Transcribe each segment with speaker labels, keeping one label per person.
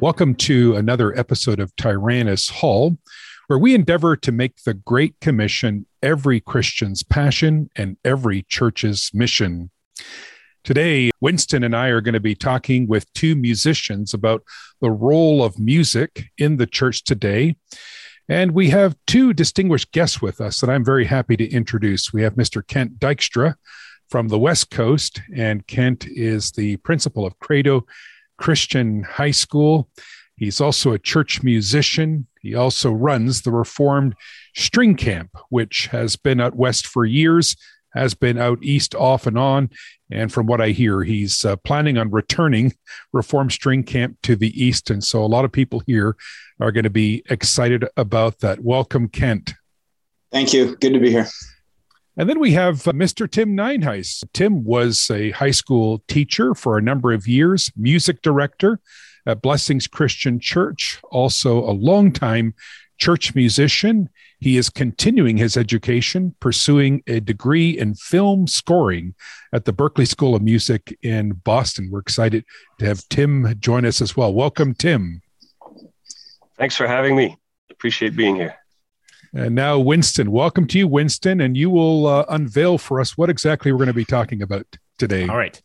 Speaker 1: Welcome to another episode of Tyrannus Hall, where we endeavor to make the Great Commission every Christian's passion and every church's mission. Today, Winston and I are going to be talking with two musicians about the role of music in the church today. And we have two distinguished guests with us that I'm very happy to introduce. We have Mr. Kent Dykstra from the West Coast, and Kent is the principal of Credo Christian High School. He's also a church musician. He also runs the Reformed String Camp, which has been out west for years, has been out east off and on. And from what I hear, he's uh, planning on returning Reform String Camp to the east. And so a lot of people here are going to be excited about that. Welcome, Kent.
Speaker 2: Thank you. Good to be here.
Speaker 1: And then we have uh, Mr. Tim Nineheis. Tim was a high school teacher for a number of years, music director at Blessings Christian Church, also a longtime church musician. He is continuing his education, pursuing a degree in film scoring at the Berklee School of Music in Boston. We're excited to have Tim join us as well. Welcome, Tim.
Speaker 3: Thanks for having me. Appreciate being here.
Speaker 1: And now, Winston, welcome to you, Winston, and you will uh, unveil for us what exactly we're going to be talking about today.
Speaker 4: All right.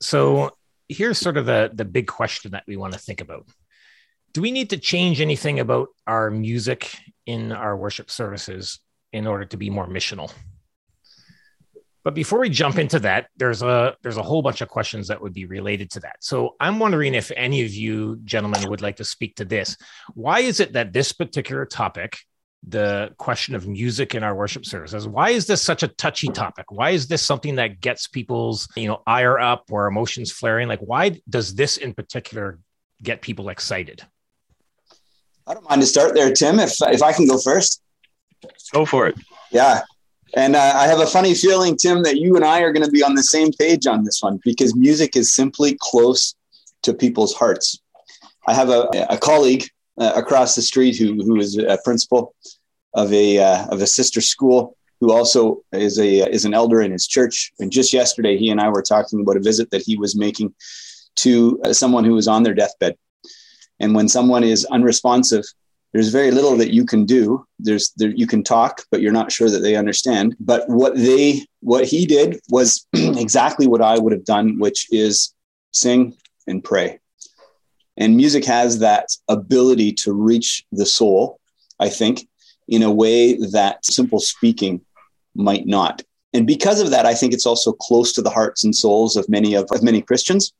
Speaker 4: So, here's sort of the, the big question that we want to think about Do we need to change anything about our music in our worship services in order to be more missional? But before we jump into that, there's a there's a whole bunch of questions that would be related to that. So I'm wondering if any of you gentlemen would like to speak to this. Why is it that this particular topic the question of music in our worship services. Why is this such a touchy topic? Why is this something that gets people's, you know, ire up or emotions flaring? Like, why does this in particular get people excited?
Speaker 2: I don't mind to start there, Tim. If if I can go first,
Speaker 3: go for it.
Speaker 2: Yeah, and uh, I have a funny feeling, Tim, that you and I are going to be on the same page on this one because music is simply close to people's hearts. I have a, a colleague uh, across the street who who is a principal of a uh, of a sister school who also is a is an elder in his church. And just yesterday, he and I were talking about a visit that he was making to uh, someone who was on their deathbed. And when someone is unresponsive, there's very little that you can do. There's there, you can talk, but you're not sure that they understand. But what they what he did was exactly what I would have done, which is sing and pray. And music has that ability to reach the soul, I think, in a way that simple speaking might not. And because of that, I think it's also close to the hearts and souls of many of, of many Christians.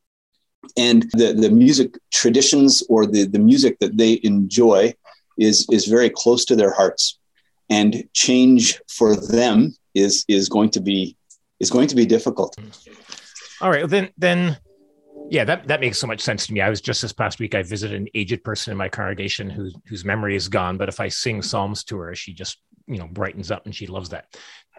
Speaker 2: And the, the music traditions or the, the music that they enjoy is, is very close to their hearts. And change for them is, is going to be is going to be difficult.
Speaker 4: All right. Then then yeah, that, that makes so much sense to me. I was just this past week, I visited an aged person in my congregation whose whose memory is gone. But if I sing Psalms to her, she just, you know, brightens up and she loves that.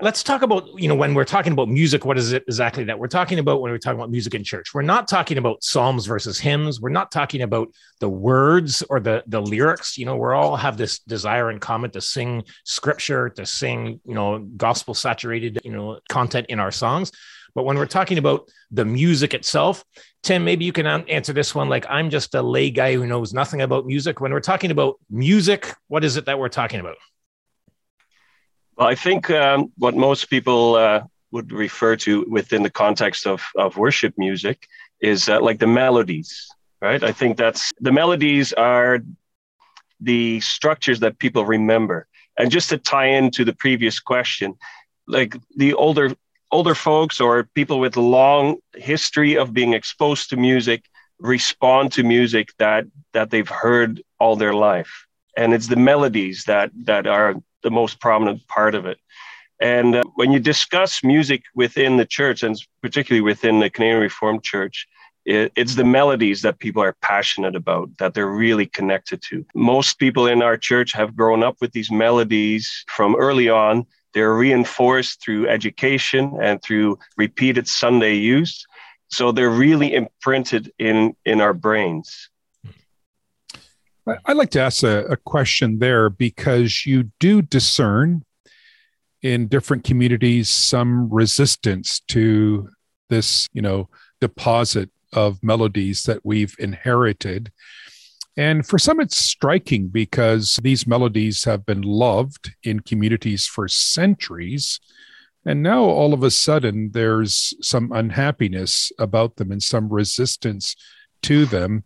Speaker 4: Let's talk about, you know, when we're talking about music, what is it exactly that we're talking about when we're talking about music in church? We're not talking about Psalms versus hymns. We're not talking about the words or the, the lyrics. You know, we all have this desire in common to sing scripture, to sing, you know, gospel saturated, you know, content in our songs but when we're talking about the music itself, Tim, maybe you can answer this one. Like, I'm just a lay guy who knows nothing about music. When we're talking about music, what is it that we're talking about?
Speaker 3: Well, I think um, what most people uh, would refer to within the context of, of worship music is uh, like the melodies, right? I think that's the melodies are the structures that people remember. And just to tie into the previous question, like the older older folks or people with long history of being exposed to music respond to music that that they've heard all their life and it's the melodies that that are the most prominent part of it and uh, when you discuss music within the church and particularly within the canadian reformed church it, it's the melodies that people are passionate about that they're really connected to most people in our church have grown up with these melodies from early on they're reinforced through education and through repeated Sunday use. So they're really imprinted in, in our brains.
Speaker 1: I'd like to ask a, a question there because you do discern in different communities some resistance to this, you know, deposit of melodies that we've inherited. And for some, it's striking because these melodies have been loved in communities for centuries. And now all of a sudden, there's some unhappiness about them and some resistance to them.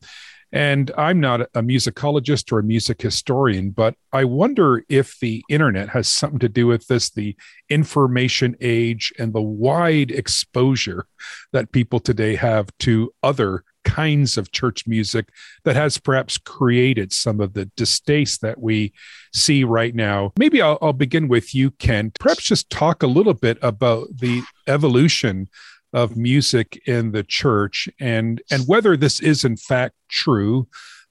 Speaker 1: And I'm not a musicologist or a music historian, but I wonder if the internet has something to do with this the information age and the wide exposure that people today have to other kinds of church music that has perhaps created some of the distaste that we see right now. Maybe I'll, I'll begin with you, Kent. Perhaps just talk a little bit about the evolution of music in the church and and whether this is in fact true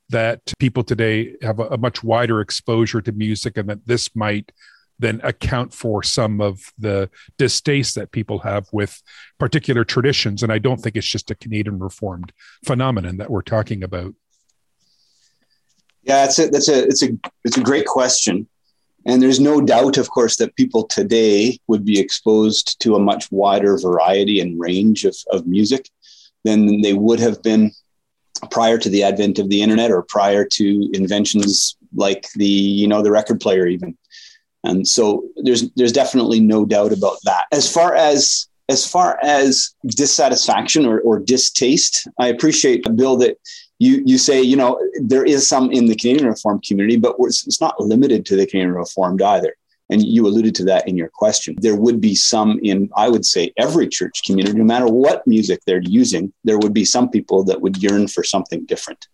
Speaker 1: that people today have a, a, much wider exposure to music and that this might then account for some of the distaste that people have with particular traditions. And i don't think it's just a canadian reformed phenomenon that we're talking about.
Speaker 2: Yeah it's a that's a it's a it's a great question and there's no doubt, of course, that people today would be exposed to a much wider variety and range of, of music than they would have been prior to the advent of the internet or prior to inventions like the, you know, the record player even. And so there's there's definitely no doubt about that. As far as as far as dissatisfaction or, or distaste, I appreciate Bill that you you say you know there is some in the Canadian Reformed community, but it's, not limited to the Canadian Reformed either. And you alluded to that in your question. There would be some in, I would say, every church community, no matter what music they're using, there would be some people that would yearn for something different,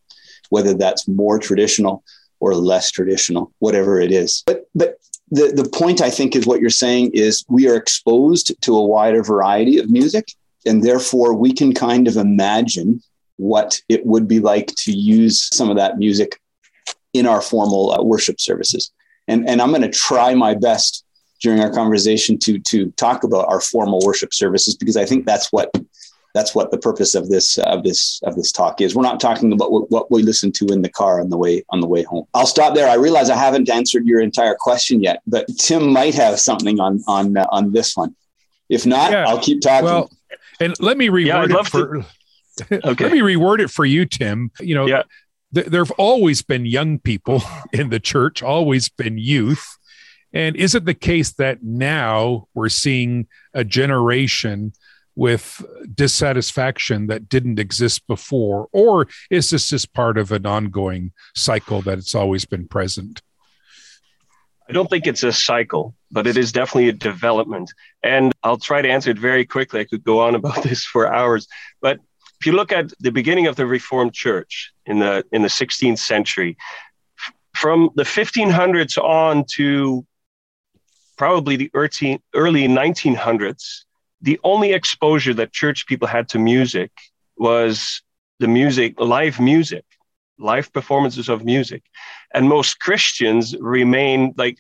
Speaker 2: whether that's more traditional or less traditional, whatever it is. But but the, the point I think is what you're saying is we are exposed to a wider variety of music. And therefore we can kind of imagine what it would be like to use some of that music in our formal uh, worship services. And, and I'm going to try my best during our conversation to, to talk about our formal worship services because I think that's what that's what the purpose of this of this of this talk is. We're not talking about what, what we listen to in the car on the way on the way home. I'll stop there. I realize I haven't answered your entire question yet, but Tim might have something on on uh, on this one. If not, yeah. I'll keep talking. Well,
Speaker 1: and let me reword yeah, it for. To- okay. Let me reword it for you, Tim. You know, yeah. th- there have always been young people in the church, always been youth. And is it the case that now we're seeing a generation with dissatisfaction that didn't exist before? Or is this just part of an ongoing cycle that it's always been present?
Speaker 3: I don't think it's a cycle, but it is definitely a development. And I'll try to answer it very quickly. I could go on about this for hours, but if you look at the beginning of the Reformed Church in the in the 16th century, from the 1500s on to probably the early, early 1900s, the only exposure that church people had to music was the music, live music, live performances of music. And most Christians remain like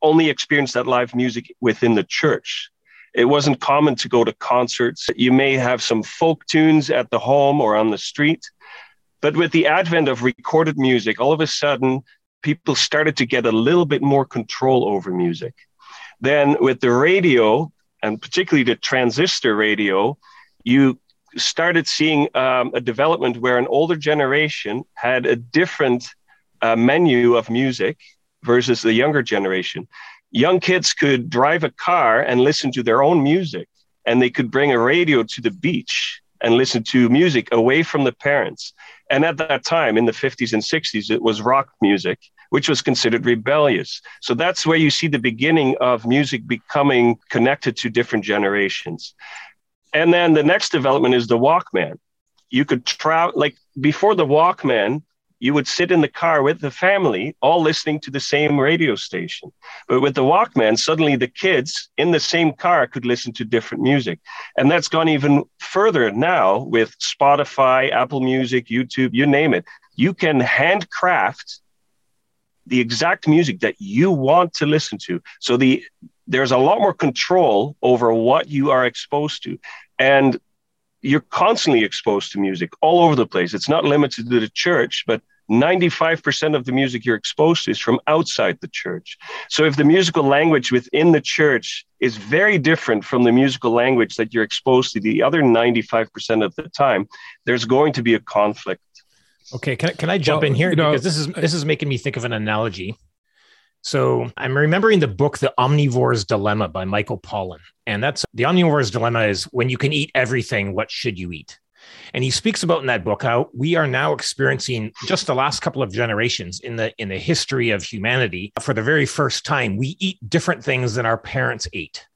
Speaker 3: only experience that live music within the church. It wasn't common to go to concerts. You may have some folk tunes at the home or on the street. But with the advent of recorded music, all of a sudden, people started to get a little bit more control over music. Then, with the radio, and particularly the transistor radio, you started seeing um, a development where an older generation had a different uh, menu of music versus the younger generation young kids could drive a car and listen to their own music, and they could bring a radio to the beach and listen to music away from the parents. And at that time, in the 50s and 60s, it was rock music, which was considered rebellious. So that's where you see the beginning of music becoming connected to different generations. And then the next development is the Walkman. You could travel, like before the Walkman, you would sit in the car with the family, all listening to the same radio station. But with the Walkman, suddenly the kids in the same car could listen to different music. And that's gone even further now with Spotify, Apple Music, YouTube, you name it. You can handcraft the exact music that you want to listen to. So the there's a lot more control over what you are exposed to. And you're constantly exposed to music all over the place. It's not limited to the church, but 95% of the music you're exposed to is from outside the church. So if the musical language within the church is very different from the musical language that you're exposed to the other 95% of the time, there's going to be a conflict.
Speaker 4: Okay, can, can I jump well, in here? You know, because this is this is making me think of an analogy. So I'm remembering the book The Omnivore's Dilemma by Michael Pollan. And that's the omnivore's dilemma is when you can eat everything, what should you eat? And he speaks about in that book how we are now experiencing just the last couple of generations in the in the history of humanity for the very first time we eat different things than our parents ate.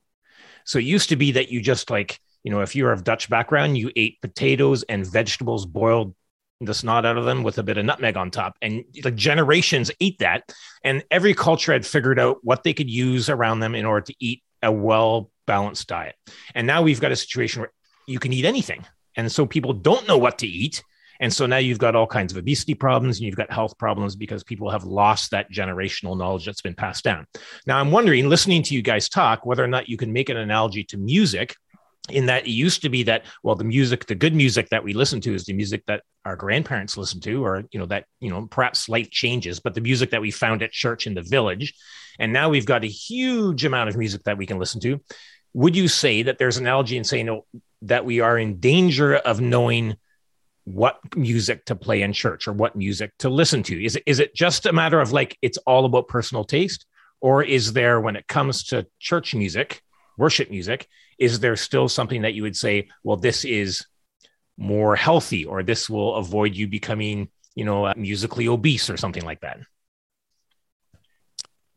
Speaker 4: So it used to be that you just like, you know, if you're of Dutch background, you ate potatoes and vegetables boiled the snot out of them with a bit of nutmeg on top. And like generations ate that. And every culture had figured out what they could use around them in order to eat a well balanced diet. And now we've got a situation where you can eat anything. And so people don't know what to eat. And so now you've got all kinds of obesity problems and you've got health problems because people have lost that generational knowledge that's been passed down. Now, I'm wondering, listening to you guys talk, whether or not you can make an analogy to music in that it used to be that well the music the good music that we listen to is the music that our grandparents listened to or you know that you know perhaps life changes but the music that we found at church in the village and now we've got a huge amount of music that we can listen to would you say that there's an analogy in saying oh, that we are in danger of knowing what music to play in church or what music to listen to is it, is it just a matter of like it's all about personal taste or is there when it comes to church music worship music is there still something that you would say, well, this is more healthy, or this will avoid you becoming, you know, uh, musically obese or something like that?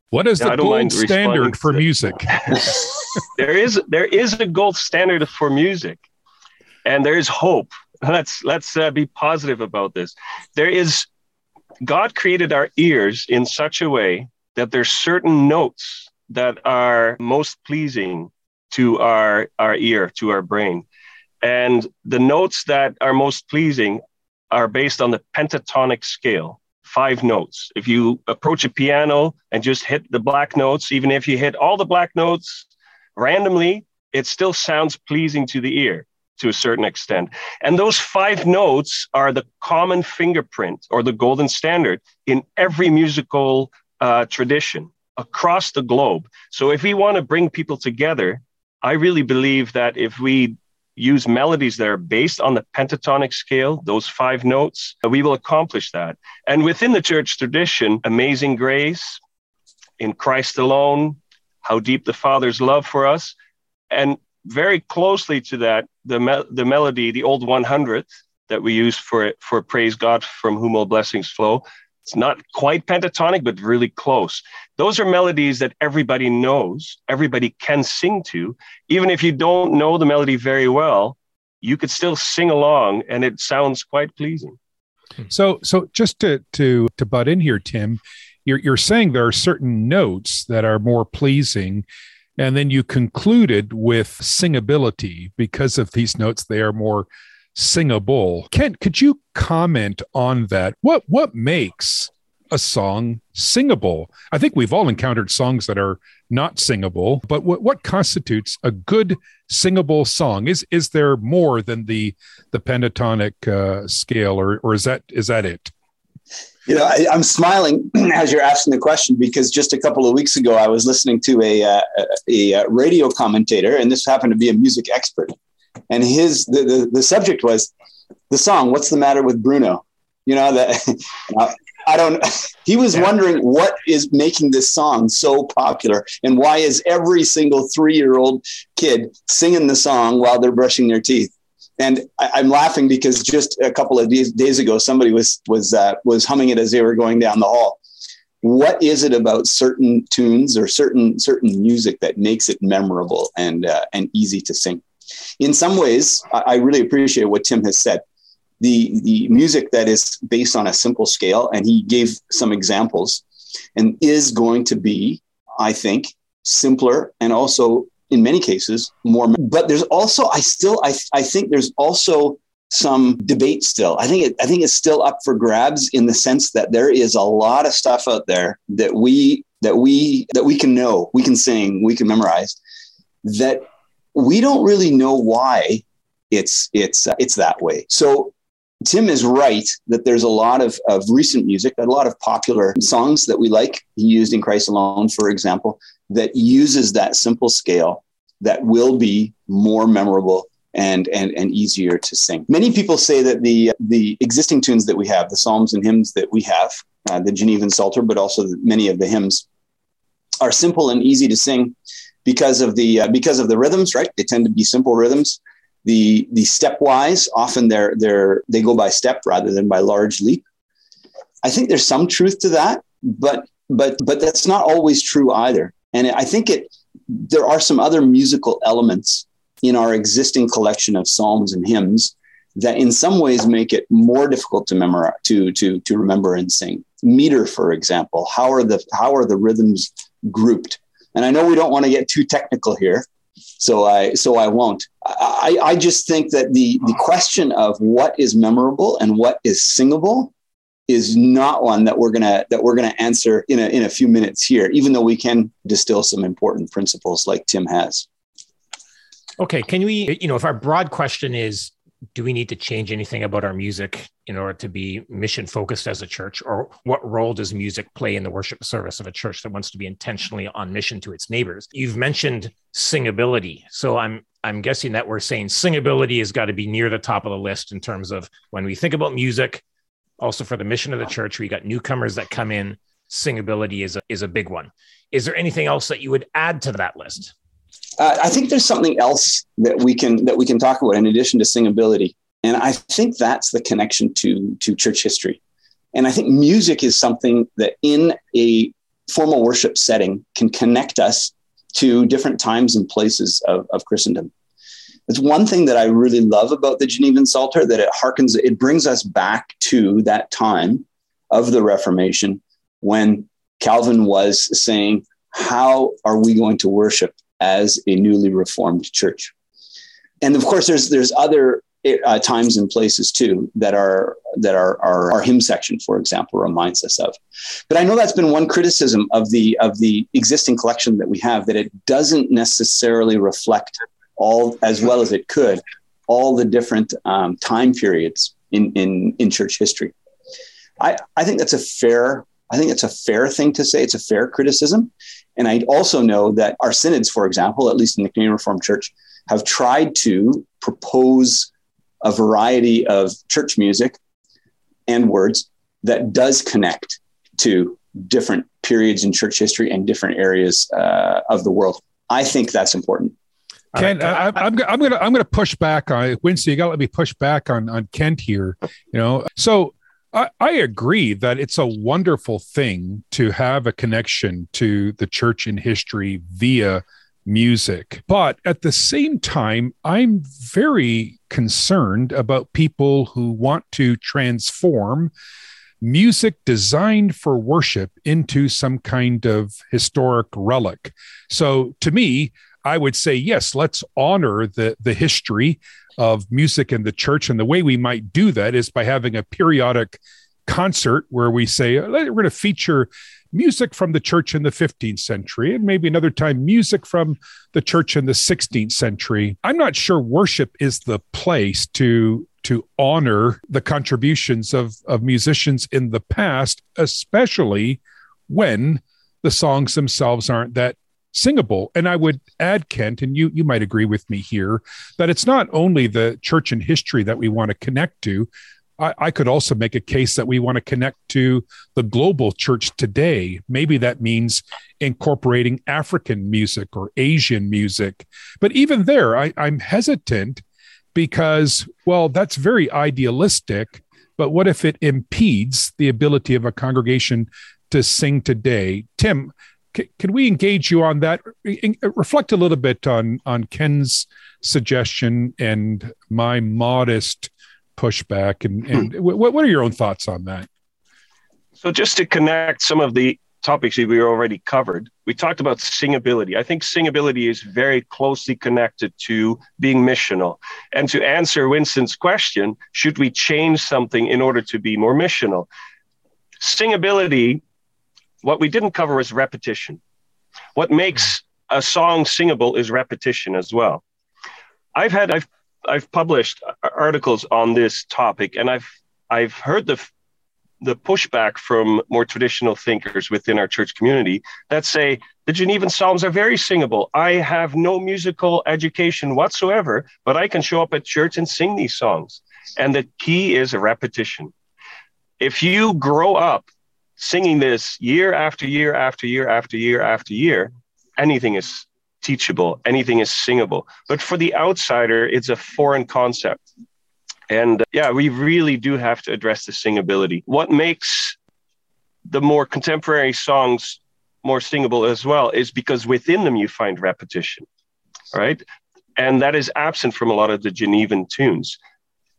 Speaker 1: What is yeah, the gold standard for music?
Speaker 3: there is there is a gold standard for music, and there is hope. Let's let's uh, be positive about this. There is God created our ears in such a way that there's certain notes that are most pleasing to our, our ear, to our brain. And the notes that are most pleasing are based on the pentatonic scale, five notes. If you approach a piano and just hit the black notes, even if you hit all the black notes randomly, it still sounds pleasing to the ear to a certain extent. And those five notes are the common fingerprint or the golden standard in every musical uh, tradition across the globe. So if we want to bring people together, I really believe that if we use melodies that are based on the pentatonic scale, those five notes, we will accomplish that. And within the church tradition, Amazing Grace, In Christ Alone, How Deep the Father's Love for Us, and very closely to that, the, me- the melody, the old 100th that we use for, for Praise God from whom all blessings flow, it's not quite pentatonic, but really close. Those are melodies that everybody knows, everybody can sing to. Even if you don't know the melody very well, you could still sing along and it sounds quite pleasing.
Speaker 1: So, so just to to to butt in here, Tim, you're you're saying there are certain notes that are more pleasing, and then you concluded with singability because of these notes. They are more singable. Kent, could you comment on that? What what makes a song singable? I think we've all encountered songs that are not singable, but what, what constitutes a good singable song? Is is there more than the the pentatonic uh, scale, or or is that is that it?
Speaker 2: You know, I, am smiling as you're asking the question because just a couple of weeks ago I was listening to a, uh, a, a radio commentator, and this happened to be a music expert, and his the, the, the subject was the song what's the matter with bruno? You know that i don't he was yeah. wondering what is making this song so popular and why is every single three-year-old kid singing the song while they're brushing their teeth and I, am laughing because just a couple of days, days ago somebody was was uh, was humming it as they were going down the hall what is it about certain tunes or certain certain music that makes it memorable and uh, and easy to sing in some ways, I really appreciate what Tim has said. The, the music that is based on a simple scale, and he gave some examples, and is going to be, I think, simpler and also in many cases more but there's also i still i, I think there's also some debate still i think it, i think it's still up for grabs in the sense that there is a lot of stuff out there that we that we that we can know we can sing we can memorize that we don't really know why it's it's uh, it's that way. So Tim is right that there's a lot of, of recent music, a lot of popular songs that we like. He used in Christ Alone, for example, that uses that simple scale that will be more memorable and, and, and easier to sing. Many people say that the, the existing tunes that we have, the psalms and hymns that we have, uh, the Genevan Psalter, but also the, many of the hymns, are simple and easy to sing because of the uh, because of the rhythms. Right, they tend to be simple rhythms. The the stepwise often they're they're they go by step rather than by large leap. I think there's some truth to that, but but but that's not always true either. And I think it there are some other musical elements in our existing collection of psalms and hymns that in some ways make it more difficult to memorize to to to remember and sing meter for example how are the how are the rhythms grouped and i know we don't want to get too technical here so i so i won't. I i just think that the the question of what is memorable and what is singable is not one that we're gonna that we're gonna answer in a in a few minutes here even though we can distill some important principles like tim has.
Speaker 4: Okay, can we, you know, if our broad question is, do we need to change anything about our music in order to be mission focused as a church? Or what role does music play in the worship service of a church that wants to be intentionally on mission to its neighbors? You've mentioned singability. So i'm i'm guessing that we're saying singability has got to be near the top of the list in terms of when we think about music also for the mission of the church we got newcomers that come in. Singability is a, is a big one. Is there anything else that you would add to that list
Speaker 2: uh, I think there's something else that we can that we can talk about in addition to singability, and I think that's the connection to to church history. And I think music is something that in a formal worship setting can connect us to different times and places of, of Christendom. It's one thing that I really love about the Genevan Psalter that it harkens, it brings us back to that time of the Reformation when Calvin was saying, How are we going to worship as a newly reformed church. And of course, there's there's other uh, times and places too that are that are our, our hymn section, for example, reminds us of. But I know that's been one criticism of the of the existing collection that we have that it doesn't necessarily reflect all as well as it could all the different um, time periods in, in in church history. I, I think that's a fair I think it's a fair thing to say. It's a fair criticism. And I also know that our synods, for example, at least in the Canadian Reformed Church, have tried to propose a variety of church music and words that does connect to different periods in church history and different areas uh, of the world. I think that's important.
Speaker 1: Kent, I, am I'm, I'm gonna I'm gonna push back on Winston. You got to let me push back on on Kent here. You know, so I, I agree that it's a wonderful thing to have a connection to the church in history via music. But at the same time, I'm very concerned about people who want to transform music designed for worship into some kind of historic relic. So to me, I would say yes, let's honor the the history of music in the church. And the way we might do that is by having a periodic concert where we say, oh, we're going to feature music from the church in the 15th century and maybe another time music from the church in the 16th century. I'm not sure worship is the place to to honor the contributions of of musicians in the past, especially when the songs themselves aren't that singable. And I would add, Kent, and you you might agree with me here, that it's not only the church and history that we want to connect to. I, I could also make a case that we want to connect to the global church today. Maybe that means incorporating African music or Asian music. But even there, I, I'm hesitant because, well, that's very idealistic. But what if it impedes the ability of a congregation to sing today? Tim, c- can we engage you on that? In, reflect a little bit on on Kent's suggestion and my modest pushback, and and hmm. what what are your own thoughts on that?
Speaker 3: So just to connect some of the topics that we already covered, we talked about singability. I think singability is very closely connected to being missional. And to answer Winston's question, should we change something in order to be more missional? Singability what we didn't cover is repetition. What makes a song singable is repetition as well. I've had I've I've published articles on this topic, and I've I've heard the the pushback from more traditional thinkers within our church community that say the Genevan Psalms are very singable. I have no musical education whatsoever, but I can show up at church and sing these songs. And the key is repetition. If you grow up singing this year after year after year after year after year, anything is teachable, anything is singable. But for the outsider, it's a foreign concept. And uh, yeah, we really do have to address the singability. What makes the more contemporary songs more singable as well is because within them you find repetition, right? And that is absent from a lot of the Genevan tunes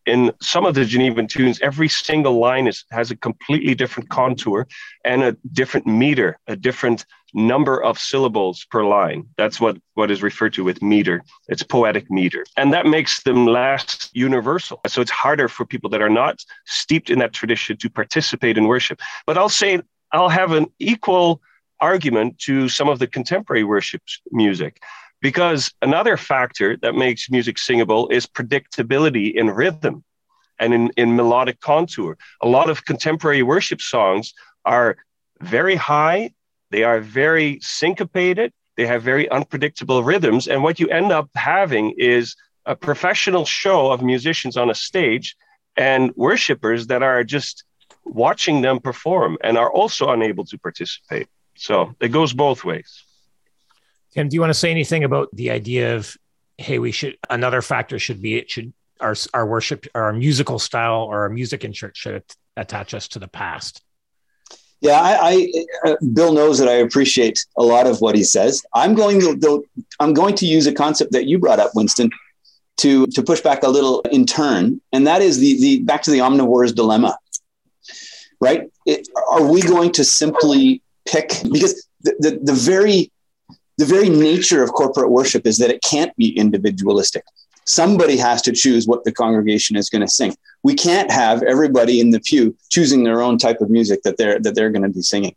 Speaker 3: in some of the Genevan tunes, every single line is, has a completely different contour and a different meter, a different number of syllables per line. That's what, what is referred to with meter. It's poetic meter. And that makes them less universal. So it's harder for people that are not steeped in that tradition to participate in worship. But I'll say, I'll have an equal argument to some of the contemporary worship music. Because another factor that makes music singable is predictability in rhythm and in, in melodic contour. A lot of contemporary worship songs are very high, they are very syncopated, they have very unpredictable rhythms. And what you end up having is a professional show of musicians on a stage and worshipers that are just watching them perform and are also unable to participate. So it goes both ways.
Speaker 4: Tim, do you want to say anything about the idea of, hey, we should, another factor should be, it should, our, our worship, our musical style or our music in church should attach us to the past?
Speaker 2: Yeah, I, I uh, Bill knows that I appreciate a lot of what he says. I'm going to, I'm going to use a concept that you brought up, Winston, to to push back a little in turn, and that is the the back to the omnivore's dilemma. Right? It, are we going to simply pick because the, the, the very the very nature of corporate worship is that it can't be individualistic. Somebody has to choose what the congregation is going to sing. We can't have everybody in the pew choosing their own type of music that they're that they're going to be singing.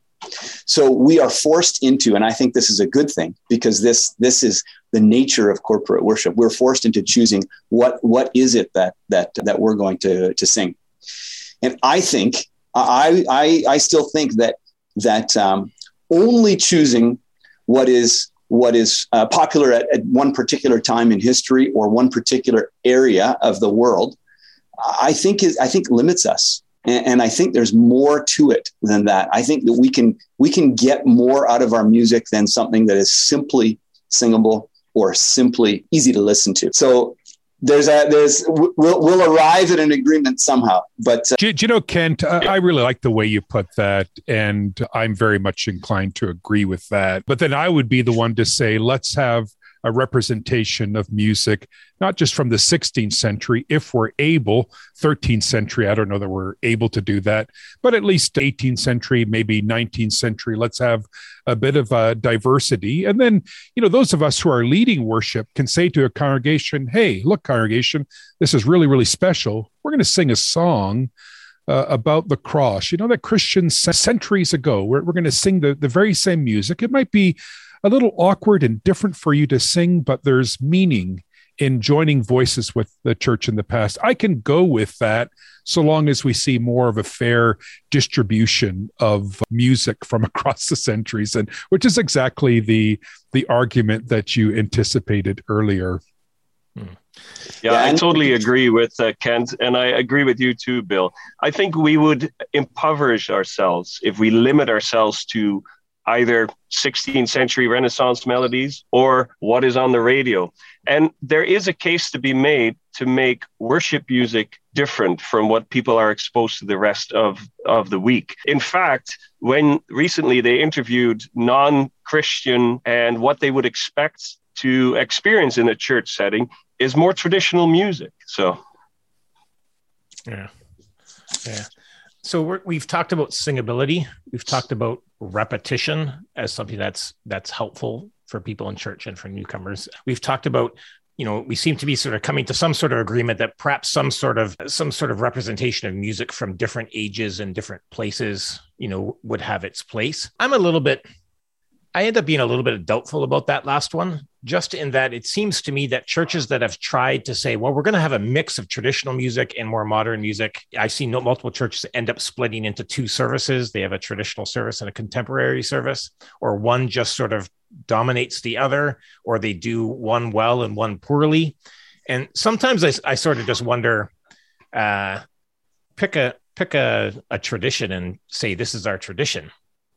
Speaker 2: So we are forced into, and I think this is a good thing because this this is the nature of corporate worship. We're forced into choosing what what is it that that that we're going to to sing. And I think I I, I still think that that um, only choosing what is what is uh, popular at, at one particular time in history or one particular area of the world, I think is I think limits us. And, and I think there's more to it than that. I think that we can we can get more out of our music than something that is simply singable or simply easy to listen to. So there's a there's we'll, we'll arrive at an agreement somehow but
Speaker 1: uh, do, do, you know kent uh, i really like the way you put that and i'm very much inclined to agree with that. But then i would be the one to say let's have a representation of music, not just from the 16th century, if we're able, 13th century, I don't know that we're able to do that, but at least 18th century, maybe 19th century. Let's have a bit of a diversity. And then, you know, those of us who are leading worship can say to a congregation, hey, look, congregation, this is really, really special. We're going to sing a song. Uh, about the cross. You know, that Christians centuries ago, we're, we're going to sing the, the very same music. It might be a little awkward and different for you to sing, but there's meaning in joining voices with the church in the past. I can go with that so long as we see more of a fair distribution of music from across the centuries and which is exactly the the argument that you anticipated earlier.
Speaker 3: Hmm. Yeah, I totally agree with uh, Kent, and I agree with you too, Bill. I think we would impoverish ourselves if we limit ourselves to either 16th century Renaissance melodies or what is on the radio. And there is a case to be made to make worship music different from what people are exposed to the rest of, of the week. In fact, when recently they interviewed non Christian and what they would expect to experience in a church setting is more traditional music. So,
Speaker 4: yeah. Yeah. So we have talked about singability. We've talked about repetition as something that's that's helpful for people in church and for newcomers. We've talked about you know we seem to be sort of coming to some sort of agreement that perhaps some sort of some sort of representation of music from different ages and different places you know would have its place i'm a little bit I end up being a little bit doubtful about that last one, just in that it seems to me that churches that have tried to say, well, we're going to have a mix of traditional music and more modern music. I see seen multiple churches end up splitting into two services. They have a traditional service and a contemporary service, or one just sort of dominates the other, or they do one well and one poorly. And sometimes I, I sort of just wonder, uh, pick a pick a, a tradition and say this is our tradition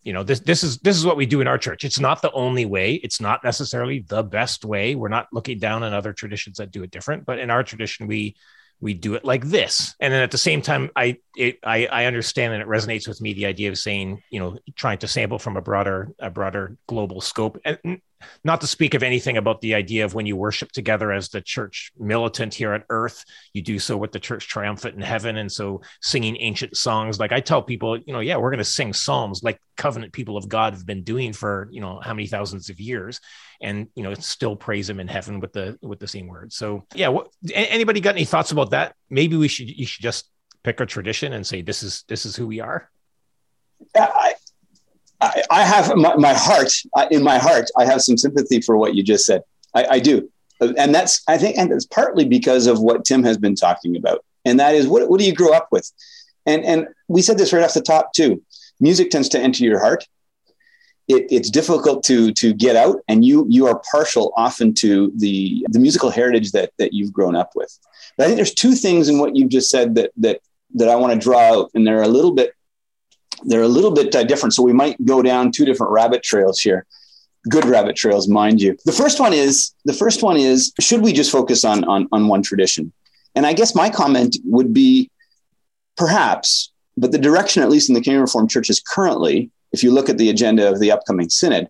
Speaker 4: you know this this is this is what we do in our church. It's not the only way. It's not necessarily the best way. We're not looking down on other traditions that do it different but in our tradition we we do it like this. And then at the same time i it, I, I understand and it resonates with me the idea of saying you know trying to sample from a broader a broader global scope. And not to speak of anything about the idea of when you worship together as the church militant here on earth, you do so with the church triumphant in heaven. And so singing ancient songs, like I tell people, you know, yeah, we're going to sing psalms like covenant people of God have been doing for, you know, how many thousands of years and, you know, still praise him in heaven with the, with the same words. So yeah. What, anybody got any thoughts about that? Maybe we should, you should just pick a tradition and say, this is, this is who we are.
Speaker 2: I, I, I have my, my heart in my heart. I have some sympathy for what you just said. I, I do, and that's I think, and it's partly because of what Tim has been talking about, and that is what what do you grow up with, and and we said this right off the top too. Music tends to enter your heart. It, it's difficult to to get out, and you you are partial often to the the musical heritage that that you've grown up with. But I think there's two things in what you've just said that that that I want to draw out, and they're a little bit they're a little bit uh, different. So we might go down two different rabbit trails here. Good rabbit trails, mind you. The first one is the first one is should we just focus on on, on one tradition? And I guess my comment would be perhaps, but the direction, at least in the Canadian Reformed churches currently, if you look at the agenda of the upcoming synod,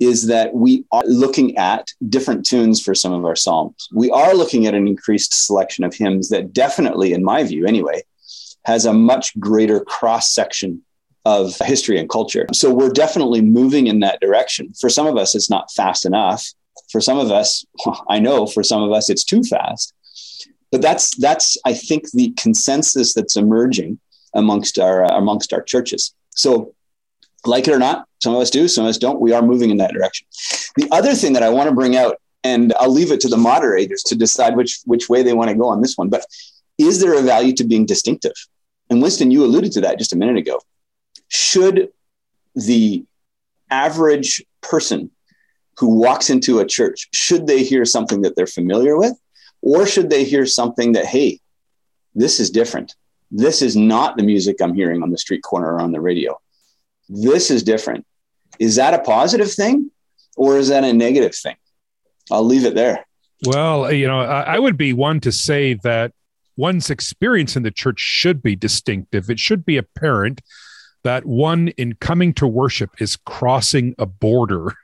Speaker 2: is that we are looking at different tunes for some of our psalms. We are looking at an increased selection of hymns that definitely, in my view anyway, has a much greater cross section of history and culture. So we're definitely moving in that direction. For some of us, it's not fast enough. For some of us, I know for some of us, it's too fast. But that's that's I think the consensus that's emerging amongst our amongst our churches. So, like it or not, some of us do, some of us don't. We are moving in that direction. The other thing that I want to bring out, and I'll leave it to the moderators to decide which which way they want to go on this one, but is there a value to being distinctive? And Winston, you alluded to that just a minute ago should the average person who walks into a church should they hear something that they're familiar with or should they hear something that hey this is different this is not the music i'm hearing on the street corner or on the radio this is different. Is that a positive thing or is that a negative thing? I'll leave it there.
Speaker 1: Well uh, you know i would be one to say that one's experience in the church should be distinctive. It should be apparent that one in coming to worship is crossing a border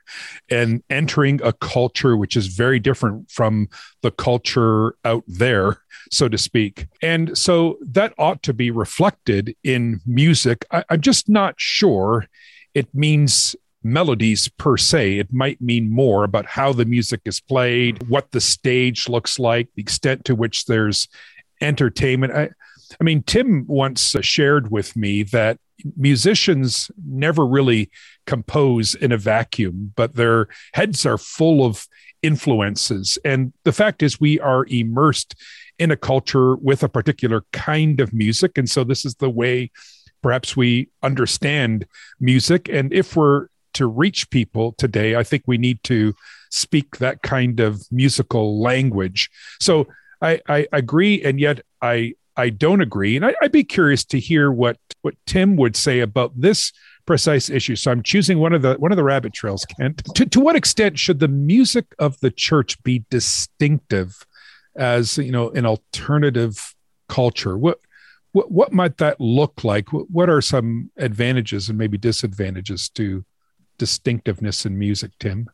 Speaker 1: and entering a culture which is very different from the culture out there, so to speak. And so that ought to be reflected in music. I, am just not sure it means melodies per se. It might mean more about how the music is played, what the stage looks like, the extent to which there's entertainment. I, I mean, Tim once shared with me that musicians never really compose in a vacuum, but their heads are full of influences. And the fact is, we are immersed in a culture with a particular kind of music. And so this is the way perhaps we understand music. And if we're to reach people today, I think we need to speak that kind of musical language. So I, I agree. And yet I I don't agree. And I, would be curious to hear what what Tim would say about this precise issue. So I'm choosing one of the one of the rabbit trails, Kent. To, to what extent should the music of the church be distinctive as you know an alternative culture? What what, what might that look like? What, what are some advantages and maybe disadvantages to distinctiveness in music, Tim?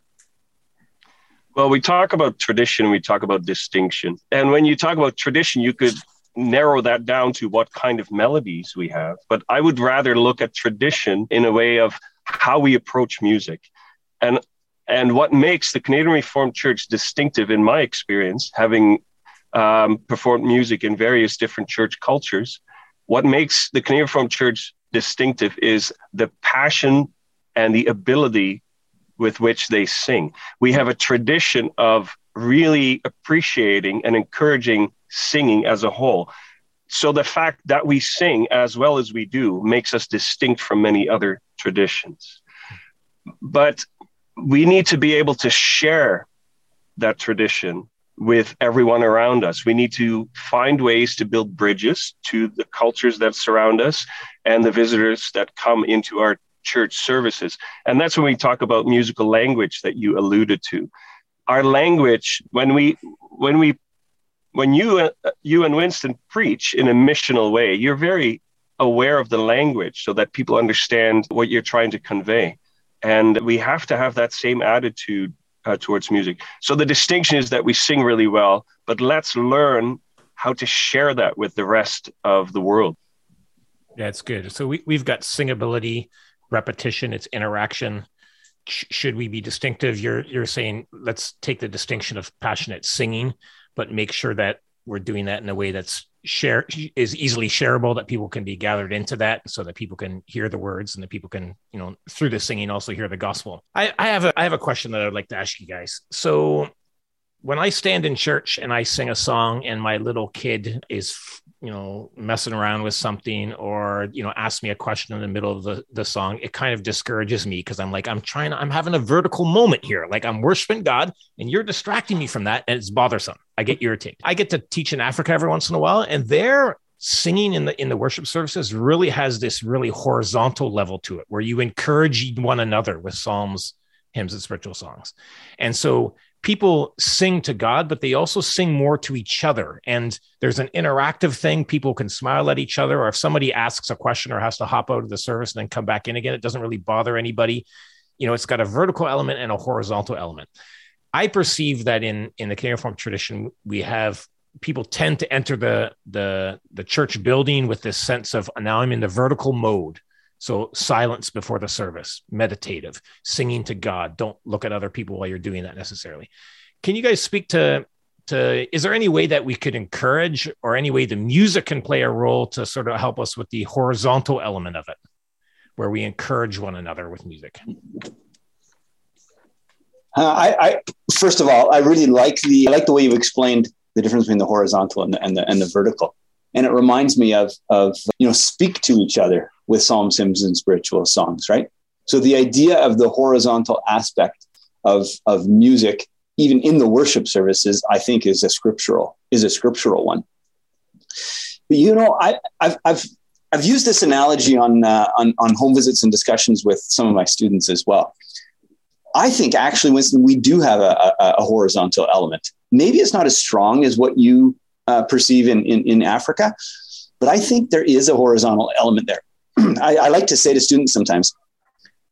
Speaker 3: Well, we talk about tradition, we talk about distinction. And when you talk about tradition, you could narrow that down to what kind of melodies we have. But I would rather look at tradition in a way of how we approach music. And and what makes the Canadian Reformed Church distinctive, in my experience, having um, performed music in various different church cultures, what makes the Canadian Reformed Church distinctive is the passion and the ability with which they sing. We have a tradition of really appreciating and encouraging singing as a whole. So the fact that we sing as well as we do makes us distinct from many other traditions. But we need to be able to share that tradition with everyone around us. We need to find ways to build bridges to the cultures that surround us and the visitors that come into our church services. And that's when we talk about musical language that you alluded to. Our language, when we when we when you uh, you and Winston preach in a missional way, you're very aware of the language so that people understand what you're trying to convey. And we have to have that same attitude uh, towards music. So the distinction is that we sing really well, but let's learn how to share that with the rest of the world.
Speaker 4: That's good. So we, we've got singability, repetition, it's interaction. should we be distinctive? You're you're saying let's take the distinction of passionate singing, but make sure that we're doing that in a way that's share is easily shareable that people can be gathered into that so that people can hear the words and that people can you know through the singing also hear the gospel. I, I have a i have a question that i'd like to ask you guys. So when i stand in church and i sing a song and my little kid is you know messing around with something or you know ask me a question in the middle of the, the song it kind of discourages me because i'm like i'm trying i'm having a vertical moment here. Like i'm worshiping god and you're distracting me from that and it's bothersome. I get irritated. I get to teach in africa every once in a while and they're singing in the in the worship services really has this really horizontal level to it where you encourage one another with psalms hymns and spiritual songs. And so people sing to God, but they also sing more to each other. And there's an interactive thing. People can smile at each other, or if somebody asks a question or has to hop out of the service and then come back in again, it doesn't really bother anybody. You know, it's got a vertical element and a horizontal element. I perceive that in in the Canadian Reformed tradition, we have people tend to enter the the the church building with this sense of now I'm in the vertical mode so silence before the service, meditative, singing to God. Don't look at other people while you're doing that necessarily. Can you guys speak to to is there any way that we could encourage or any way the music can play a role to sort of help us with the horizontal element of it where we encourage one another with music
Speaker 2: uh, I, I, first of all i really like the I like the way you've explained the difference between the horizontal and the, and the, and the vertical and it reminds me of of you know speak to each other with psalms, hymns, and spiritual songs, right? So the idea of the horizontal aspect of, of music, even in the worship services, I think is a scriptural, is a scriptural one. But you know, I, have I've, I've used this analogy on, uh, on, on home visits and discussions with some of my students as well. I think actually, Winston, we do have a, a, a horizontal element. Maybe it's not as strong as what you uh, perceive in, in, in Africa, but I think there is a horizontal element there. I, I like to say to students sometimes,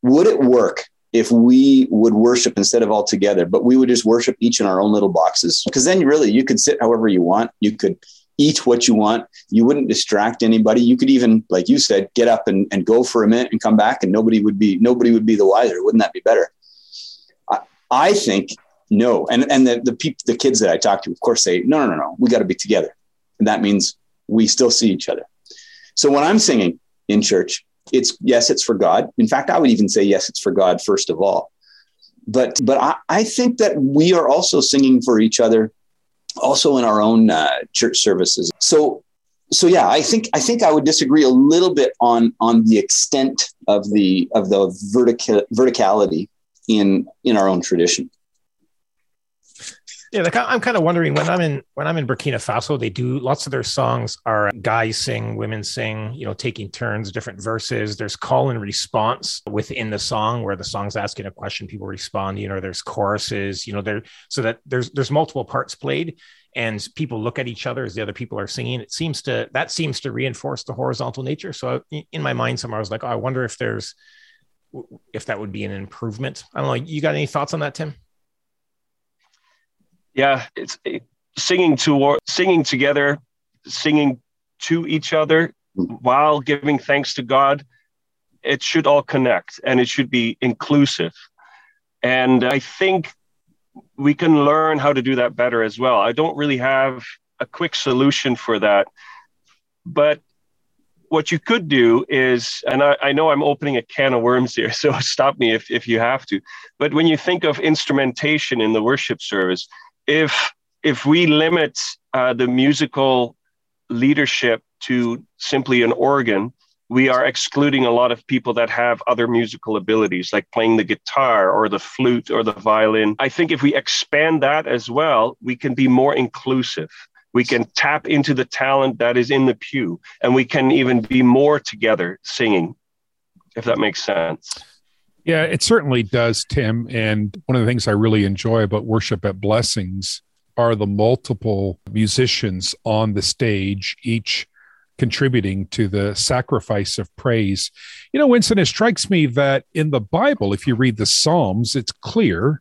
Speaker 2: would it work if we would worship instead of all together, but we would just worship each in our own little boxes? Because then really you could sit however you want. You could eat what you want. You wouldn't distract anybody. You could even, like you said, get up and, and go for a minute and come back and nobody would be, nobody would be the wiser. Wouldn't that be better? I, I think no. And, and the, the people, the kids that I talk to, of course, say, no, no, no, no, we got to be together. And that means we still see each other. So when I'm singing, in church. It's yes, it's for God. In fact, I would even say yes, it's for God first of all. But but I, I think that we are also singing for each other, also in our own uh, church services. So so yeah, I think I think I would disagree a little bit on on the extent of the of the vertical verticality in in our own tradition.
Speaker 4: Yeah, like I'm kind of wondering when I'm in when I'm in Burkina Faso, they do lots of their songs are guys sing, women sing, you know, taking turns, different verses. There's call and response within the song where the song's asking a question, people respond. You know, there's choruses, you know, there so that there's there's multiple parts played, and people look at each other as the other people are singing. It seems to that seems to reinforce the horizontal nature. So in my mind, somewhere I was like, oh, I wonder if there's if that would be an improvement. I don't know. You got any thoughts on that, Tim?
Speaker 3: Yeah, it's it, singing to singing together, singing to each other while giving thanks to God. It should all connect and it should be inclusive. And I think we can learn how to do that better as well. I don't really have a quick solution for that. But what you could do is, and I, I, know I'm opening a can of worms here, so stop me if, if you have to. But when you think of instrumentation in the worship service, if if we limit uh, the musical leadership to simply an organ, we are excluding a lot of people that have other musical abilities, like playing the guitar or the flute or the violin. I think if we expand that as well, we can be more inclusive. We can tap into the talent that is in the pew, and we can even be more together singing, if that makes sense.
Speaker 1: Yeah, it certainly does, Tim. And one of the things I really enjoy about worship at Blessings are the multiple musicians on the stage, each contributing to the sacrifice of praise. You know, Winston, it strikes me that in the Bible, if you read the Psalms, it's clear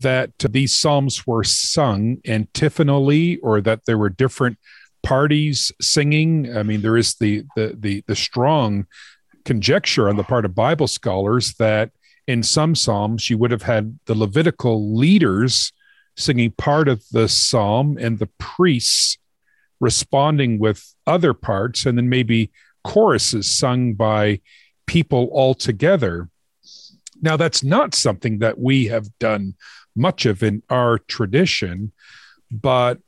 Speaker 1: that these Psalms were sung antiphonally or that there were different parties singing. I mean, there is the the the, the strong conjecture on the part of Bible scholars that in some Psalms you would have had the Levitical leaders singing part of the psalm and the priests responding with other parts, and then maybe choruses sung by people all together. Now, that's not something that we have done much of in our tradition, but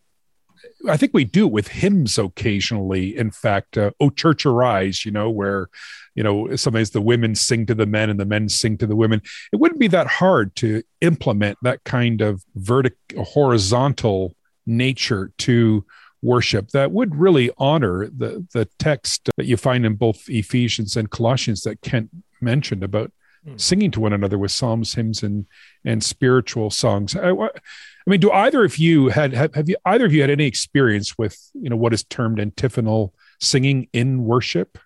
Speaker 1: I think we do with hymns occasionally. In fact, uh, "Oh Church Arise," you know, where you know sometimes the women sing to the men and the men sing to the women. It wouldn't be that hard to implement that kind of vertical, horizontal nature to worship that would really honor the the text that you find in both Ephesians and Colossians that Kent mentioned about hmm. singing to one another with psalms, hymns, and and spiritual songs. I, I mean, do either of you had have, have you either of you had any experience with you know what is termed antiphonal singing in worship?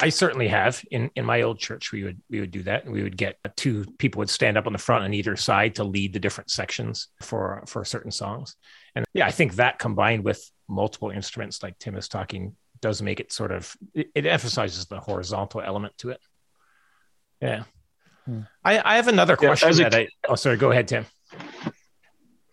Speaker 4: I certainly have. In in my old church, we would we would do that, and we would get two people would stand up on the front on either side to lead the different sections for for certain songs. And yeah, I think that combined with multiple instruments, like Tim is talking, does make it sort of it, it emphasizes the horizontal element to it. Yeah. Hmm. I, I have another question yeah, that a, I oh sorry, go ahead, Tim.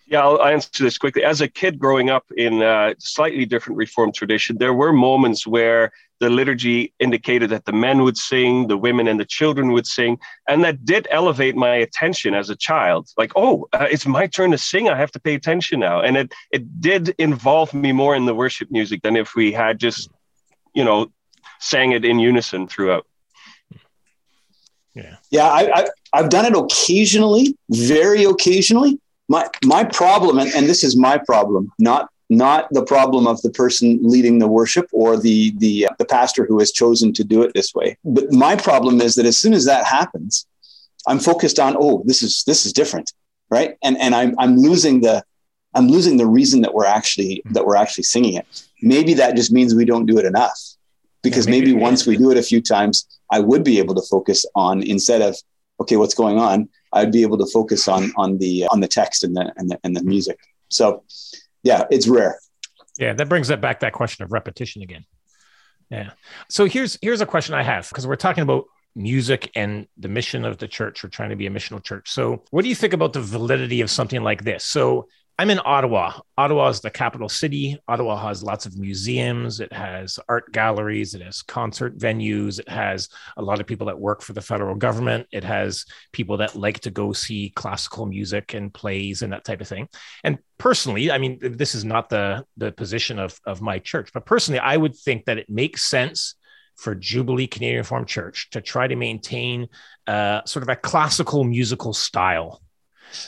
Speaker 3: Yeah, I'll answer this quickly. As a kid growing up in a slightly different Reformed tradition, there were moments where the liturgy indicated that the men would sing, the women and the children would sing, and that did elevate my attention as a child. Like, oh, uh, it's my turn to sing. I have to pay attention now, and it it did involve me more in the worship music than if we had just, you know, sang it in unison throughout.
Speaker 2: Yeah, yeah, I, I I've done it occasionally, very occasionally. My my problem and, and this is my problem not not the problem of the person leading the worship or the the uh, the pastor who has chosen to do it this way. But my problem is that as soon as that happens i'm focused on oh this is this is different right? And and i'm i'm losing the i'm losing the reason that we're actually that we're actually singing it maybe that just means we don't do it enough because yeah, maybe, maybe once we do it a few times i would be able to focus on instead of okay what's going on I'd be able to focus on on the uh, on the text and the and the, and the music. So, yeah, it's rare.
Speaker 4: Yeah, that brings that back that question of repetition again. Yeah. So here's here's a question I have because we're talking about music and the mission of the church. We're trying to be a missional church. So, what do you think about the validity of something like this? So, I'm in Ottawa. Ottawa is the capital city. Ottawa has lots of museums. It has art galleries. It has concert venues. It has a lot of people that work for the federal government. It has people that like to go see classical music and plays and that type of thing. And personally, I mean, this is not the, the position of, of my church, but personally, I would think that it makes sense for Jubilee Canadian Reformed Church to try to maintain uh, sort of a classical musical style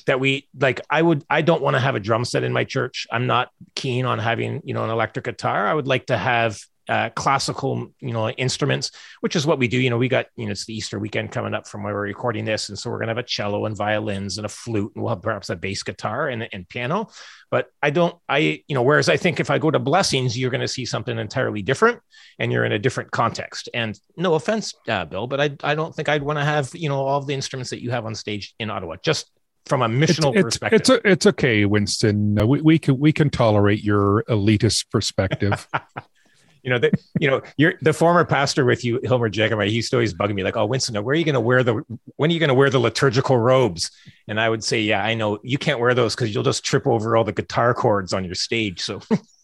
Speaker 4: that we like i would i don't want to have a drum set in my church i'm not keen on having you know an electric guitar i would like to have uh, classical, you know, instruments, which is what we do. You know, we got, you know, it's the Easter weekend coming up from where we're recording this. And so we're going to have a cello and violins and a flute and we'll have perhaps a bass guitar and, and piano. But I don't, I, you know, whereas I think if I go to blessings, you're going to see something entirely different and you're in a different context. And no offense, uh, Bill, but I, I don't think I'd want to have, you know, all the instruments that you have on stage in Ottawa. Just from a missional
Speaker 1: it's,
Speaker 4: perspective.
Speaker 1: It's, it's okay, Winston. Uh, we, we can we can tolerate your elitist perspective.
Speaker 4: you know, the, you know, you're the former pastor with you, Hilmer Jagomar. He used to always bug me like, "Oh, Winston, where are you going to wear the? When are you going to wear the liturgical robes?" And I would say, "Yeah, I know you can't wear those because you'll just trip over all the guitar cords on your stage." So,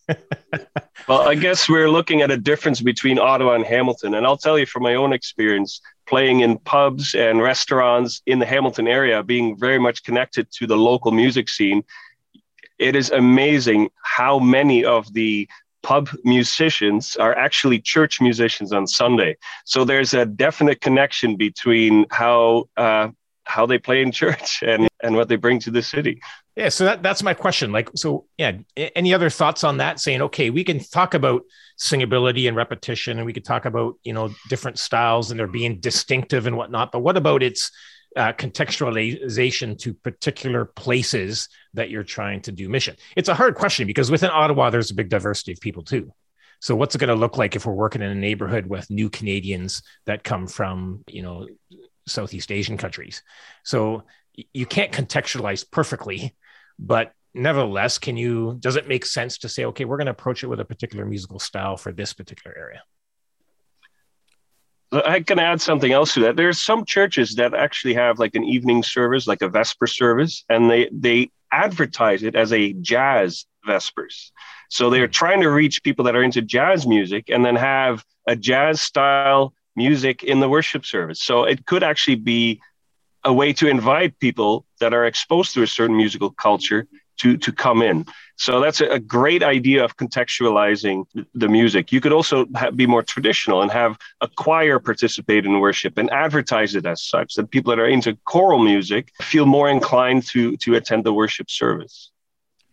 Speaker 3: well, I guess we're looking at a difference between Ottawa and Hamilton. And I'll tell you from my own experience, playing in pubs and restaurants in the Hamilton area, being very much connected to the local music scene, it is amazing how many of the pub musicians are actually church musicians on Sunday. So there's a definite connection between how uh, how they play in church and and what they bring to the city.
Speaker 4: Yeah, so that, that's my question. Like, so yeah, any other thoughts on that? Saying, okay, we can talk about singability and repetition, and we could talk about you know different styles and they're being distinctive and whatnot. But what about its uh, contextualization to particular places that you're trying to do mission? It's a hard question because within Ottawa, there's a big diversity of people too. So what's it going to look like if we're working in a neighborhood with new Canadians that come from you know Southeast Asian countries? So you can't contextualize perfectly but nevertheless, can you, does it make sense to say, okay, we're going to approach it with a particular musical style for this particular area?
Speaker 3: I can add something else to that. There's some churches that actually have like an evening service, like a Vesper service, and they they advertise it as a jazz Vespers. So they're hmm. trying to reach people that are into jazz music and then have a jazz style music in the worship service. So it could actually be a way to invite people that are exposed to a certain musical culture to to come in. So that's a, great idea of contextualizing the music. You could also be more traditional and have a choir participate in worship and advertise it as such that people that are into choral music feel more inclined to to attend the worship service.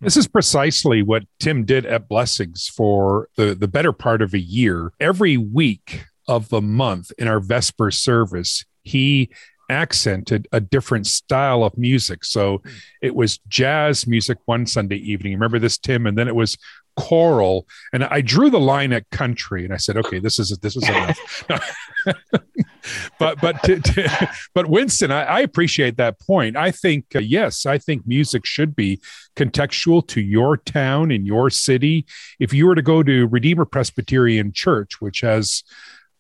Speaker 1: This is precisely what Tim did at Blessings for the, the better part of a year. Every week of the month in our Vesper service, he accented a different style of music. So it was jazz music one Sunday evening. Remember this, Tim? And then it was choral. And I drew the line at country, and I said, "Okay, this is this is enough." but but to, to, but Winston, I, I, appreciate that point. I think uh, yes, I think music should be contextual to your town in your city. If you were to go to Redeemer Presbyterian Church, which has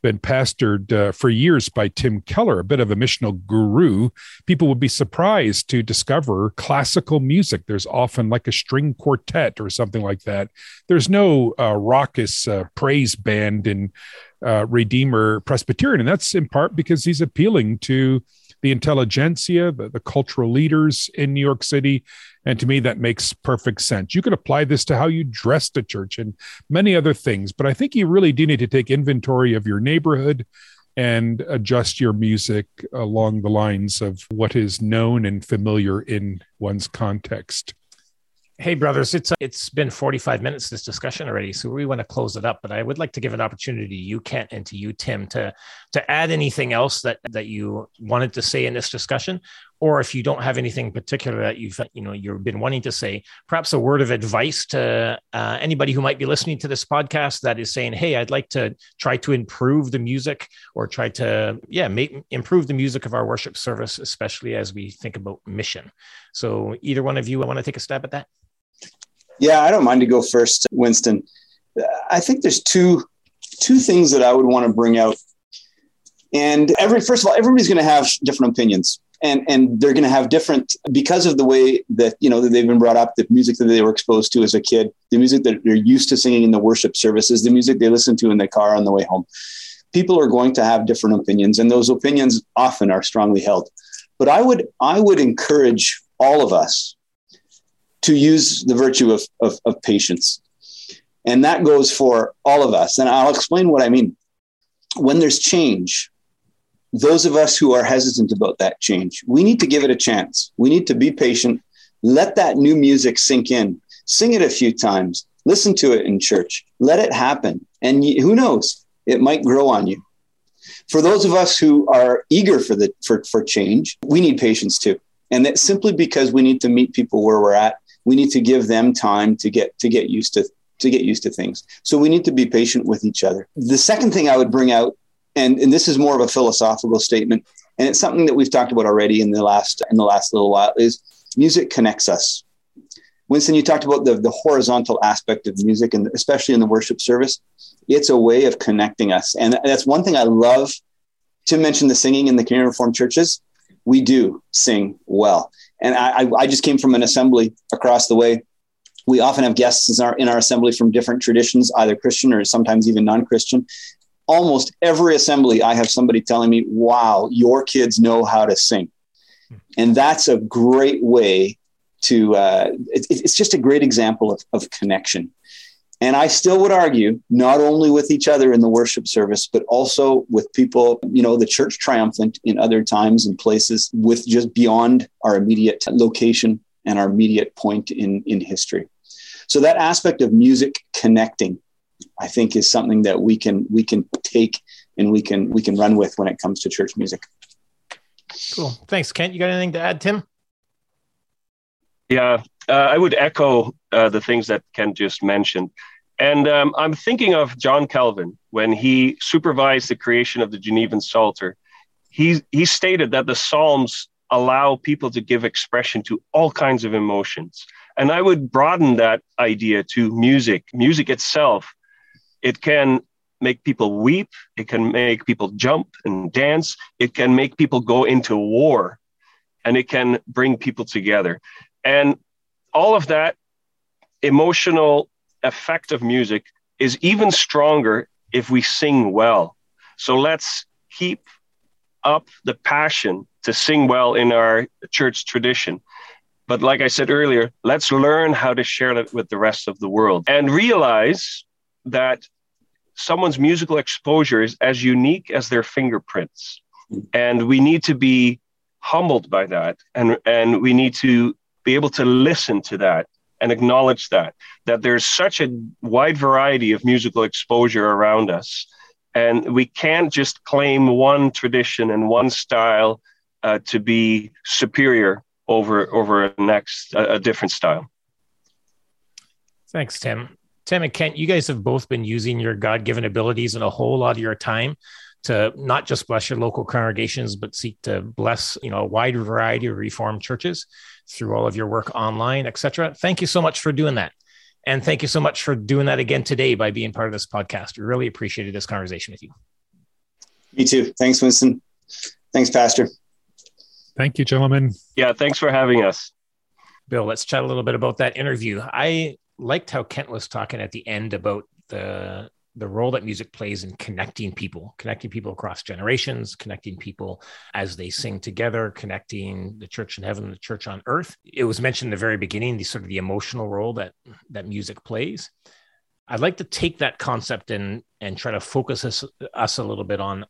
Speaker 1: been pastored uh, for years by Tim Keller, a bit of a missional guru, people would be surprised to discover classical music. There's often like a string quartet or something like that. There's no uh, raucous uh, praise band in uh, Redeemer Presbyterian, and that's in part because he's appealing to the intelligentsia, the, the cultural leaders in New York City. And to me, that makes perfect sense. You could apply this to how you dress to church and many other things. But I think you really do need to take inventory of your neighborhood and adjust your music along the lines of what is known and familiar in one's context.
Speaker 4: Hey, brothers, it's it's been 45 minutes this discussion already, so we want to close it up. But I would like to give an opportunity to you, Kent, and to you, Tim, to to add anything else that that you wanted to say in this discussion, or if you don't have anything particular that you've you know you've been wanting to say, perhaps a word of advice to uh, anybody who might be listening to this podcast that is saying, "Hey, I'd like to try to improve the music, or try to yeah make improve the music of our worship service, especially as we think about mission." So, either one of you, I want to take a stab at that.
Speaker 2: Yeah, I don't mind to go first, Winston. I think there's two two things that I would want to bring out. And every first of all, everybody's going to have different opinions. And, and they're going to have different because of the way that you know that they've been brought up the music that they were exposed to as a kid the music that they're used to singing in the worship services the music they listen to in the car on the way home people are going to have different opinions and those opinions often are strongly held but i would i would encourage all of us to use the virtue of, of, of patience. And that goes for all of us. And I'll explain what I mean. When there's change, those of us who are hesitant about that change, we need to give it a chance. We need to be patient, let that new music sink in, sing it a few times, listen to it in church, let it happen. And who knows, it might grow on you. For those of us who are eager for the for, for change, we need patience too. And that simply because we need to meet people where we're at we need to give them time to get to get used to to get used to things. So we need to be patient with each other. The second thing I would bring out, and, and this is more of a philosophical statement, and it's something that we've talked about already in the last in the last little while, is music connects us. Winston, you talked about the, the horizontal aspect of music, and especially in the worship service, it's a way of connecting us. And that's one thing I love to mention the singing in the Canadian Reformed churches. We do sing well. And I, I just came from an assembly across the way we often have guests in our, in our assembly from different traditions, either Christian or sometimes even non Christian. Almost every assembly, I have somebody telling me, wow, your kids know how to sing. And that's a great way to, uh, it, it's just a great example of, of connection. And I still would argue, not only with each other in the worship service, but also with people, you know, the church triumphant in other times and places with just beyond our immediate location and our immediate point in, in history. So that aspect of music connecting, I think, is something that we can we can take and we can we can run with when it comes to church music.
Speaker 4: Cool. Thanks, Kent. You got anything to add, Tim?
Speaker 3: Yeah, uh, I would echo uh, the things that Kent just mentioned. And um, I'm thinking of John Calvin when he supervised the creation of the Genevan Psalter. He, he stated that the Psalms allow people to give expression to all kinds of emotions. And I would broaden that idea to music. Music itself, it can make people weep, it can make people jump and dance, it can make people go into war, and it can bring people together. And all of that emotional effect of music is even stronger if we sing well. So let's keep up the passion to sing well in our church tradition. But like I said earlier, let's learn how to share it with the rest of the world and realize that someone's musical exposure is as unique as their fingerprints. And we need to be humbled by that. And, and we need to be able to listen to that and acknowledge that, that there's such a wide variety of musical exposure around us. And we can't just claim one tradition and one style uh, to be superior over over a next a, a different style.
Speaker 4: Thanks, Tim. Tim and Kent, you guys have both been using your God given abilities and a whole lot of your time to not just bless your local congregations, but seek to bless you know a wide variety of Reformed churches through all of your work online, etc. Thank you so much for doing that. And thank you so much for doing that again today by being part of this podcast. We really appreciated this conversation with you.
Speaker 2: Me too. Thanks, Winston. Thanks, Pastor.
Speaker 1: Thank you, gentlemen.
Speaker 3: Yeah, thanks for having us.
Speaker 4: Bill, let's chat a little bit about that interview. I liked how Kent was talking at the end about the the role that music plays in connecting people, connecting people across generations, connecting people as they sing together, connecting the church in heaven and the church on earth. It was mentioned in the very beginning, the sort of the emotional role that that music plays. I'd like to take that concept and and try to focus us, us a little bit on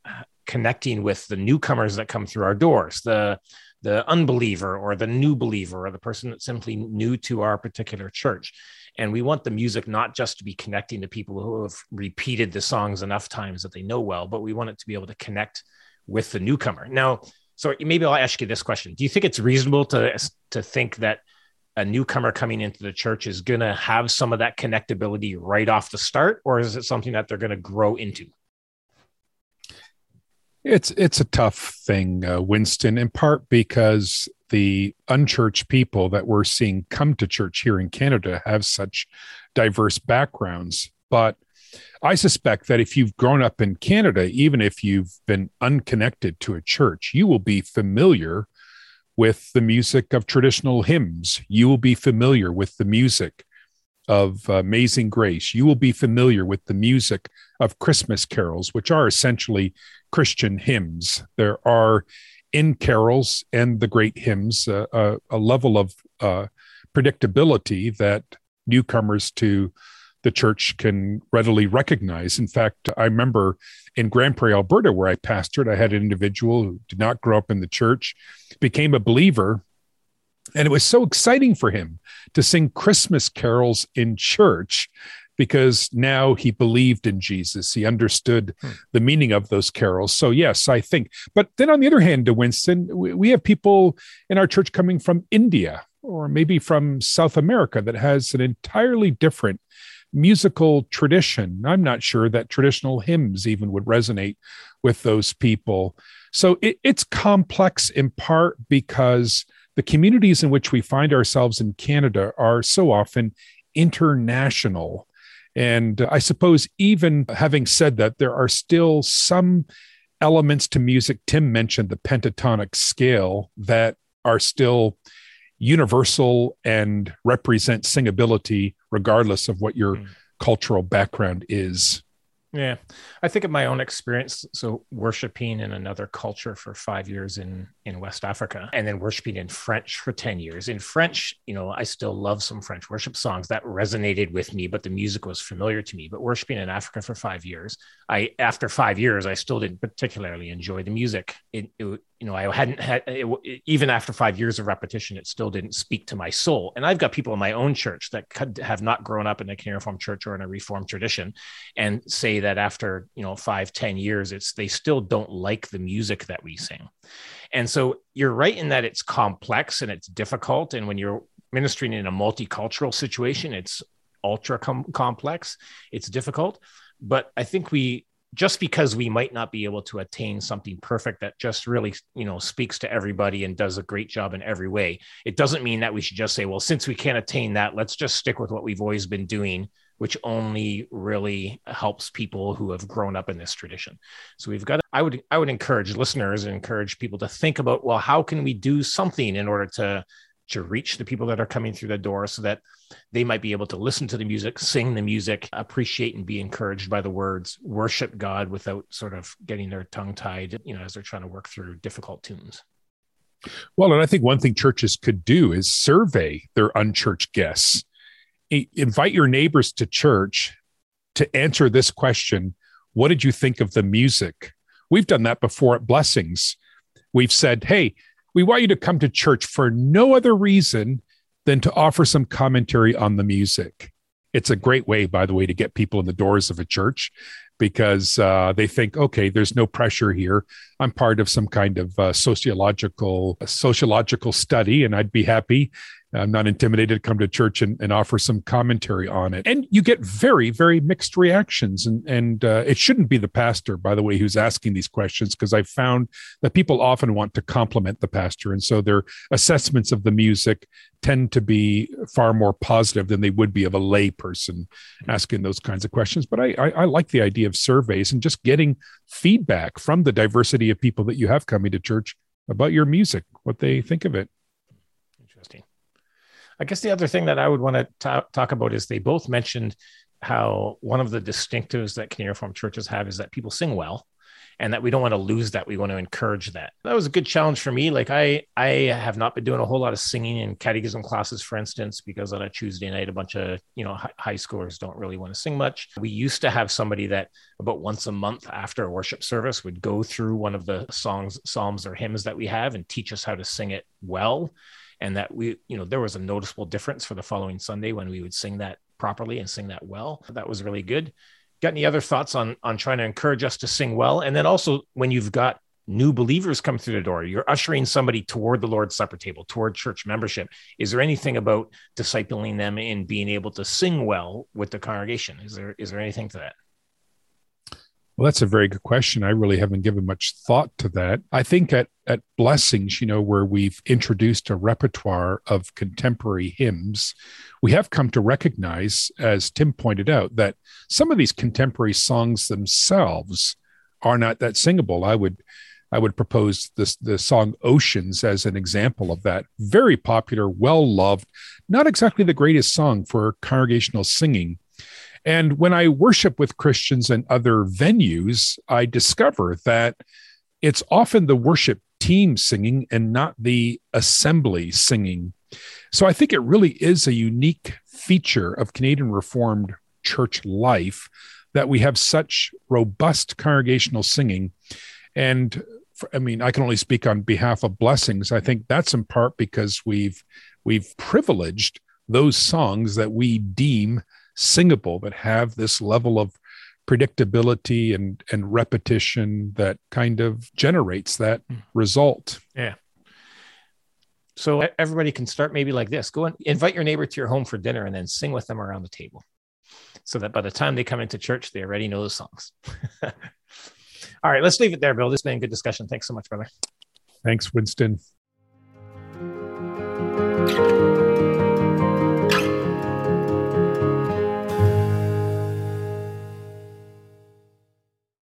Speaker 4: connecting with the newcomers that come through our doors, the the unbeliever or the new believer or the person that's simply new to our particular church. And we want the music not just to be connecting to people who have repeated the songs enough times that they know well, but we want it to be able to connect with the newcomer. Now, so maybe I'll ask you this question: Do you think it's reasonable to to think that a newcomer coming into the church is going to have some of that connectability right off the start, or is it something that they're going to grow into?
Speaker 1: It's it's a tough thing, uh, Winston, in part because the unchurched people that we're seeing come to church here in Canada have such diverse backgrounds. But I suspect that if you've grown up in Canada, even if you've been unconnected to a church, you will be familiar with the music of traditional hymns. You will be familiar with the music of Amazing Grace. You will be familiar with the music of Christmas carols, which are essentially Christian hymns. There are in carols and the great hymns uh, a, level of uh, predictability that newcomers to the church can readily recognize. In fact, I remember in Grande Prairie, Alberta, where I pastored, I had an individual who did not grow up in the church, became a believer. And it was so exciting for him to sing Christmas carols in church because now he believed in Jesus. He understood hmm. the meaning of those carols. So, yes, I think. But then on the other hand, to Winston, we have people in our church coming from India or maybe from South America that has an entirely different musical tradition. I'm not sure that traditional hymns even would resonate with those people. So it, it's complex in part because the communities in which we find ourselves in Canada are so often international and I suppose, even having said that, there are still some elements to music. Tim mentioned the pentatonic scale that are still universal and represent singability regardless of what your mm. cultural background is.
Speaker 4: Yeah. I think of my own experience. So worshiping in another culture for five years in, in West Africa and then worshiping in French for 10 years. In French, you know, I still love some French worship songs that resonated with me, but the music was familiar to me. But worshiping in Africa for five years, I, after five years, I still didn't particularly enjoy the music. It, it, you know, I hadn't had it, even after five years of repetition, it still didn't speak to my soul. And I've got people in my own church that could have not grown up in a Reformed church or in a Reformed tradition, and say that after you know five, ten years, it's they still don't like the music that we sing. And so you're right in that it's complex and it's difficult. And when you're ministering in a multicultural situation, it's ultra com- complex. It's difficult. But I think we just because we might not be able to attain something perfect that just really you know speaks to everybody and does a great job in every way it doesn't mean that we should just say well since we can't attain that let's just stick with what we've always been doing which only really helps people who have grown up in this tradition so we've got i would i would encourage listeners and encourage people to think about well how can we do something in order to to reach the people that are coming through the door so that they might be able to listen to the music, sing the music, appreciate and be encouraged by the words, worship God without sort of getting their tongue tied, you know, as they're trying to work through difficult tunes.
Speaker 1: Well, and I think one thing churches could do is survey their unchurched guests. Invite your neighbors to church to answer this question What did you think of the music? We've done that before at Blessings. We've said, Hey, we want you to come to church for no other reason than to offer some commentary on the music. It's a great way, by the way, to get people in the doors of a church because uh, they think, okay, there's no pressure here. I'm part of some kind of uh, sociological sociological study, and I'd be happy I'm not intimidated to come to church and, and offer some commentary on it. And you get very, very mixed reactions. And, and uh, it shouldn't be the pastor, by the way, who's asking these questions, because I found that people often want to compliment the pastor. And so their assessments of the music tend to be far more positive than they would be of a lay person asking those kinds of questions. But I, I, I like the idea of surveys and just getting feedback from the diversity of people that you have coming to church about your music, what they think of it.
Speaker 4: I guess the other thing that I would want to talk about is they both mentioned how one of the distinctives that Canadian Reformed churches have is that people sing well and that we don't want to lose that we want to encourage that. That was a good challenge for me. Like i i have not been doing a whole lot of singing in catechism classes for instance because on a tuesday night a bunch of you know high schoolers don't really want to sing much. We used to have somebody that about once a month after a worship service would go through one of the songs psalms or hymns that we have and teach us how to sing it well and that we you know there was a noticeable difference for the following sunday when we would sing that properly and sing that well. That was really good. Got any other thoughts on on trying to encourage us to sing well? And then also when you've got new believers come through the door you're ushering somebody toward the lord's supper table toward church membership. Is there anything about discipling them in being able to sing well with the congregation? Is there is there anything to that
Speaker 1: well, that's a very good question. I really haven't given much thought to that. I think at, at Blessings, you know, where we've introduced a repertoire of contemporary hymns, we have come to recognize, as Tim pointed out, that some of these contemporary songs themselves are not that singable. I would I would propose this the song Oceans as an example of that. Very popular, well loved, not exactly the greatest song for congregational singing, and when I worship with Christians and other venues, I discover that it's often the worship team singing and not the assembly singing. So I think it really is a unique feature of Canadian Reformed church life that we have such robust congregational singing. And I mean, I can only speak on behalf of blessings. I think that's in part because we've we've privileged those songs that we deem singable that have this level of predictability and and repetition that kind of generates that hmm. result.
Speaker 4: Yeah. So everybody can start maybe like this: go and invite your neighbor to your home for dinner, and then sing with them around the table, so that by the time they come into church, they already know the songs. All right, let's leave it there, Bill. This has been a good discussion. Thanks so much, brother.
Speaker 1: Thanks, Winston.